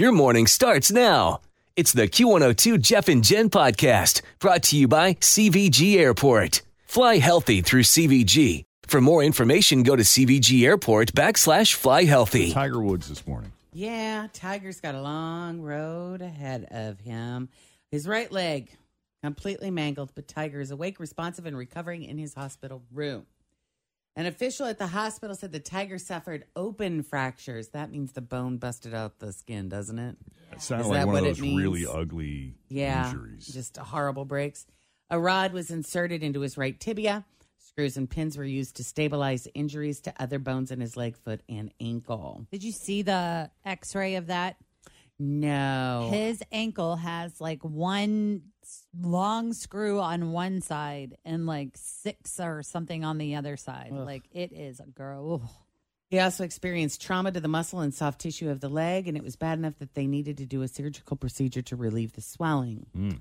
Your morning starts now. It's the Q102 Jeff and Jen podcast brought to you by CVG Airport. Fly healthy through CVG. For more information, go to CVG Airport backslash fly healthy. Tiger Woods this morning. Yeah, Tiger's got a long road ahead of him. His right leg completely mangled, but Tiger is awake, responsive, and recovering in his hospital room. An official at the hospital said the tiger suffered open fractures. That means the bone busted out the skin, doesn't it? It sounded Is like that one of what it those really ugly Yeah, injuries. just horrible breaks. A rod was inserted into his right tibia. Screws and pins were used to stabilize injuries to other bones in his leg, foot, and ankle. Did you see the x ray of that? No. His ankle has like one s- long screw on one side and like six or something on the other side. Ugh. Like it is a girl. Ugh. He also experienced trauma to the muscle and soft tissue of the leg, and it was bad enough that they needed to do a surgical procedure to relieve the swelling. Mm.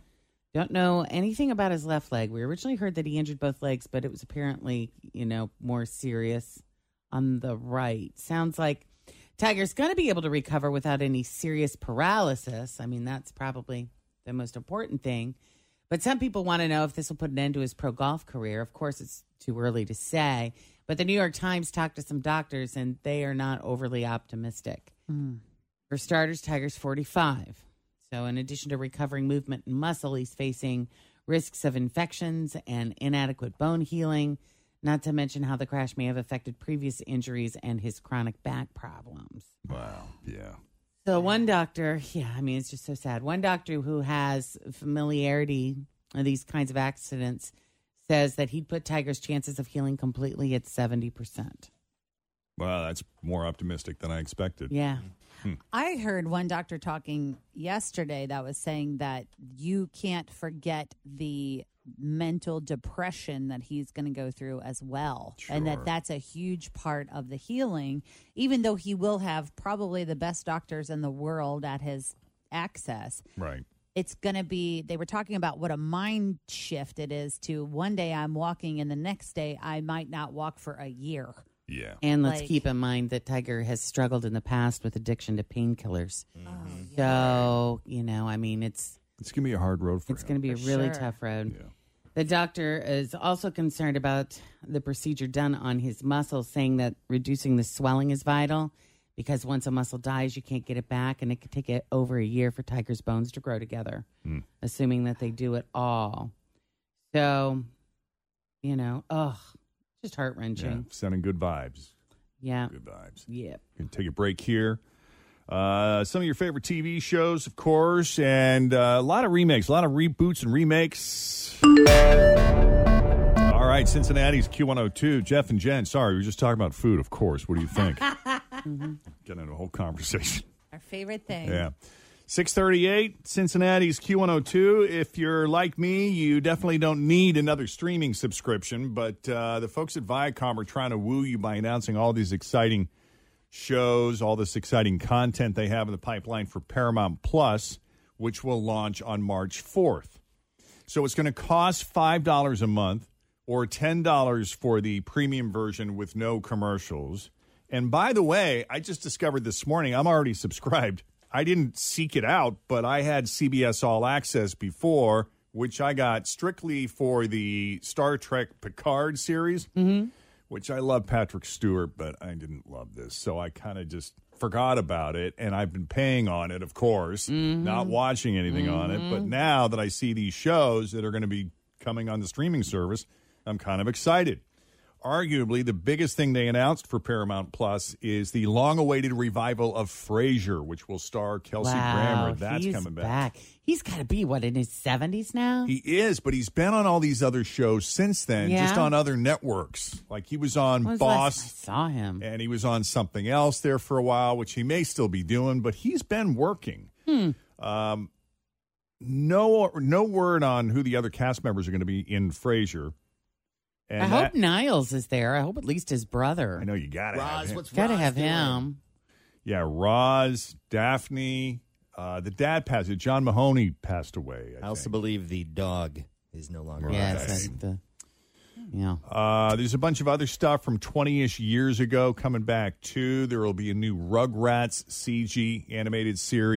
Don't know anything about his left leg. We originally heard that he injured both legs, but it was apparently, you know, more serious on the right. Sounds like Tiger's going to be able to recover without any serious paralysis. I mean, that's probably the most important thing. But some people want to know if this will put an end to his pro golf career. Of course, it's too early to say. But the New York Times talked to some doctors, and they are not overly optimistic. Hmm. For starters, Tiger's 45. So, in addition to recovering movement and muscle, he's facing risks of infections and inadequate bone healing, not to mention how the crash may have affected previous injuries and his chronic back problems. Wow. Yeah. So, one doctor, yeah, I mean, it's just so sad. One doctor who has familiarity of these kinds of accidents says that he'd put Tiger's chances of healing completely at 70%. Well, that's more optimistic than I expected. Yeah. Hmm. I heard one doctor talking yesterday that was saying that you can't forget the mental depression that he's going to go through as well and that that's a huge part of the healing even though he will have probably the best doctors in the world at his access Right. it's going to be they were talking about what a mind shift it is to one day I'm walking and the next day I might not walk for a year. Yeah. And let's Like- keep in mind that Tiger has struggled in the past with addiction to painkillers. Mm-hmm. So, you know, I mean, it's It's going to be a hard road for it's him. going to be a really sure. tough road. Yeah. The doctor is also concerned about the procedure done on his muscles, saying that reducing the swelling is vital because once a muscle dies, you can't get it back, and it could take it over a year for Tiger's bones to grow together, Mm. assuming that they do it all. So, you know, ugh, just heart Yeah. wrenching. Sending good vibes. Yeah. Good vibes. Yeah. Going to take a break here. Uh, some of your favorite TV shows, of course, and uh, a lot of remakes, a lot of reboots and remakes. All right, Cincinnati's Q102. Jeff and Jen, sorry, we were just talking about food, of course. What do you think? Getting into a whole conversation. Our favorite thing. Yeah. 638, Cincinnati's Q102. If you're like me, you definitely don't need another streaming subscription, but uh, the folks at Viacom are trying to woo you by announcing all these exciting shows, all this exciting content they have in the pipeline for Paramount Plus, which will launch on March 4th. So it's going to cost $5 a month or $10 for the premium version with no commercials. And by the way, I just discovered this morning, I'm already subscribed. I didn't seek it out, but I had CBS All Access before, which I got strictly for the Star Trek Picard series, mm-hmm. Which I love Patrick Stewart, but I didn't love this. So I kind of just forgot about it, and I've been paying on it, of course, mm-hmm. not watching anything on it. But mm-hmm. now that I see these shows that are going to be coming on the streaming service, I'm kind of excited. Arguably, the biggest thing they announced for Paramount Plus is the long-awaited revival of Frasier, which will star Kelsey wow, Grammer. That's coming back. back. He's got to be what in his seventies now. He is, but he's been on all these other shows since then, just on other networks. Like he was on was the last time Boss, I saw him. and he was on something else there for a while, which he may still be doing, but he's been working. Hmm. Um, no, no word on who the other cast members are going to be in Frasier. And I that- hope Niles is there. I hope at least his brother. I know you got to have Roz, him. what's Got to Roz have doing? him. Yeah, Roz, Daphne, uh, the dad passed. John Mahoney passed away. I, I also think. believe the dog is no longer. Yeah, with it's like the yeah. Uh, there's a bunch of other stuff from 20 ish years ago coming back too. There will be a new Rugrats CG animated series.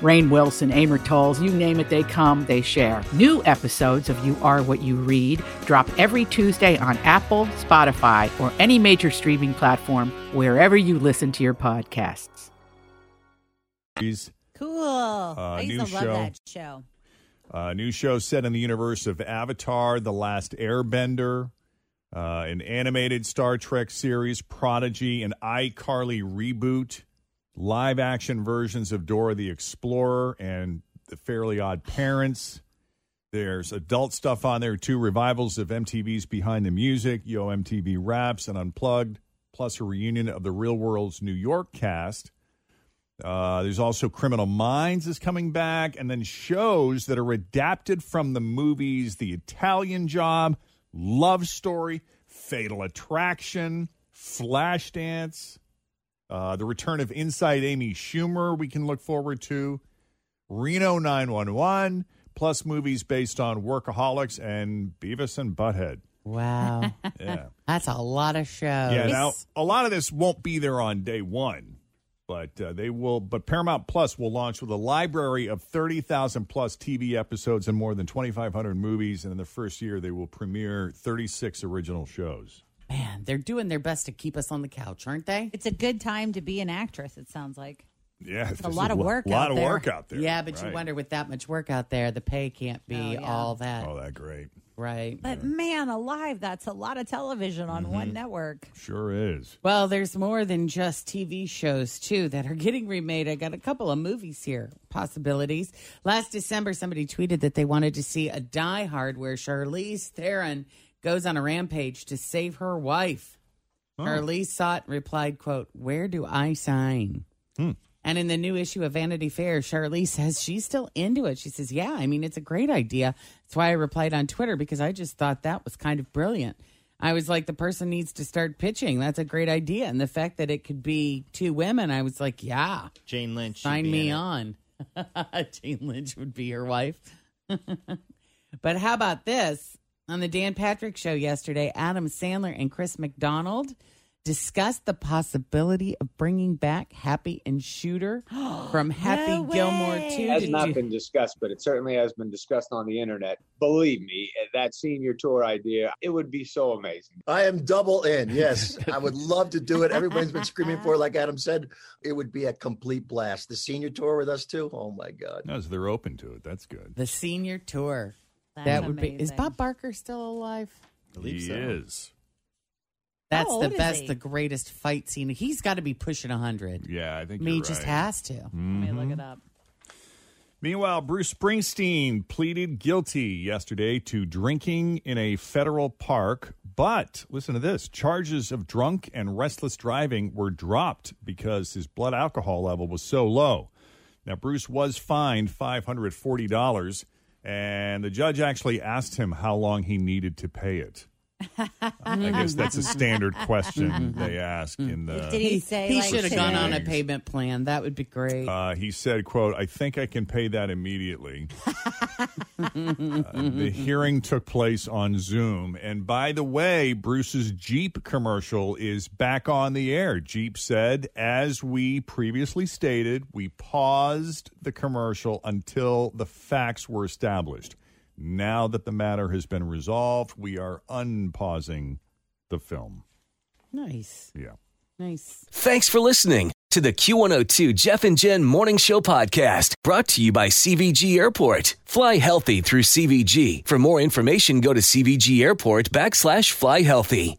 Rainn Wilson, Amor Towles, you name it, they come, they share. New episodes of You Are What You Read drop every Tuesday on Apple, Spotify, or any major streaming platform wherever you listen to your podcasts. Cool. Uh, I used new to love show. that show. Uh, new show set in the universe of Avatar, The Last Airbender, uh, an animated Star Trek series, Prodigy, an iCarly reboot, live action versions of Dora the Explorer and The Fairly Odd Parents. There's adult stuff on there too, revivals of MTV's Behind the Music, Yo MTV Raps, and Unplugged, plus a reunion of the Real World's New York cast. Uh, there's also Criminal Minds is coming back, and then shows that are adapted from the movies The Italian Job, Love Story, Fatal Attraction, Flashdance, uh, the return of Inside Amy Schumer, we can look forward to, Reno 911, plus movies based on workaholics and Beavis and Butthead. Wow. Yeah. That's a lot of shows. Yeah, now a lot of this won't be there on day one, but uh, they will. But Paramount Plus will launch with a library of thirty thousand plus TV episodes and more than twenty five hundred movies, and in the first year they will premiere thirty six original shows. Man, they're doing their best to keep us on the couch, aren't they? It's a good time to be an actress, it sounds like. Yeah, it's a lot of work A lot out of there. work out there. Yeah, but Right. you wonder with that much work out there, the pay can't be Oh, yeah. all that. Oh, that great. Right. But man, alive, that's a lot of television on one mm-hmm. network. Sure is. Well, there's more than just TV shows, too, that are getting remade. I got a couple of movies here, possibilities. Last December, somebody tweeted that they wanted to see a Die Hard where Charlize Theron goes on a rampage to save her wife. It and replied, quote, where do I sign? Hmm. And in the new issue of Vanity Fair, Charlize says she's still into it. She says, Yeah, I mean, it's a great idea. That's why I replied on Twitter because I just thought that was kind of brilliant. I was like, the person needs to start pitching. That's a great idea. And the fact that it could be two women, I was like, Yeah, Jane Lynch. sign me on. Jane Lynch would be her wife. but how about this? On the Dan Patrick show yesterday, Adam Sandler and Chris McDonald discussed the possibility of bringing back Happy and Shooter from Happy No Gilmore way. 2. has Did not you- been discussed, but it certainly has been discussed on the internet. Believe me, that senior tour idea, it would be so amazing. I am double in. Yes, I would love to do it. Everybody's been screaming for it. Like Adam said, it would be a complete blast. The senior tour with us too. Oh my God. No, so they're open to it. That's good. the senior tour. That's that would be. Is. Bob Barker still alive? I believe he so. is. That's old the is best, he? the greatest fight scene. He's got to be pushing 100. Yeah, I think I mean, he you're just right. has to. Mm-hmm. Let me look it up. Meanwhile, Bruce Springsteen pleaded guilty yesterday to drinking in a federal park. But listen to this charges of drunk and restless driving were dropped because his blood alcohol level was so low. Now, Bruce was fined $540, and the judge actually asked him how long he needed to pay it. I guess that's a standard question they ask in the. Did he say He like, should have gone on a payment plan. That would be great. Uh, he said, "quote I think I can pay that immediately." Uh, the hearing took place on Zoom, and by the way, Bruce's Jeep commercial is back on the air. Jeep said, as we previously stated, we paused the commercial until the facts were established. Now that the matter has been resolved, we are unpausing the film. Nice. Yeah. Nice. Thanks for listening to the Q102 Jeff and Jen Morning Show podcast brought to you by CVG Airport. Fly healthy through CVG. For more information, go to CVG Airport backslash fly healthy.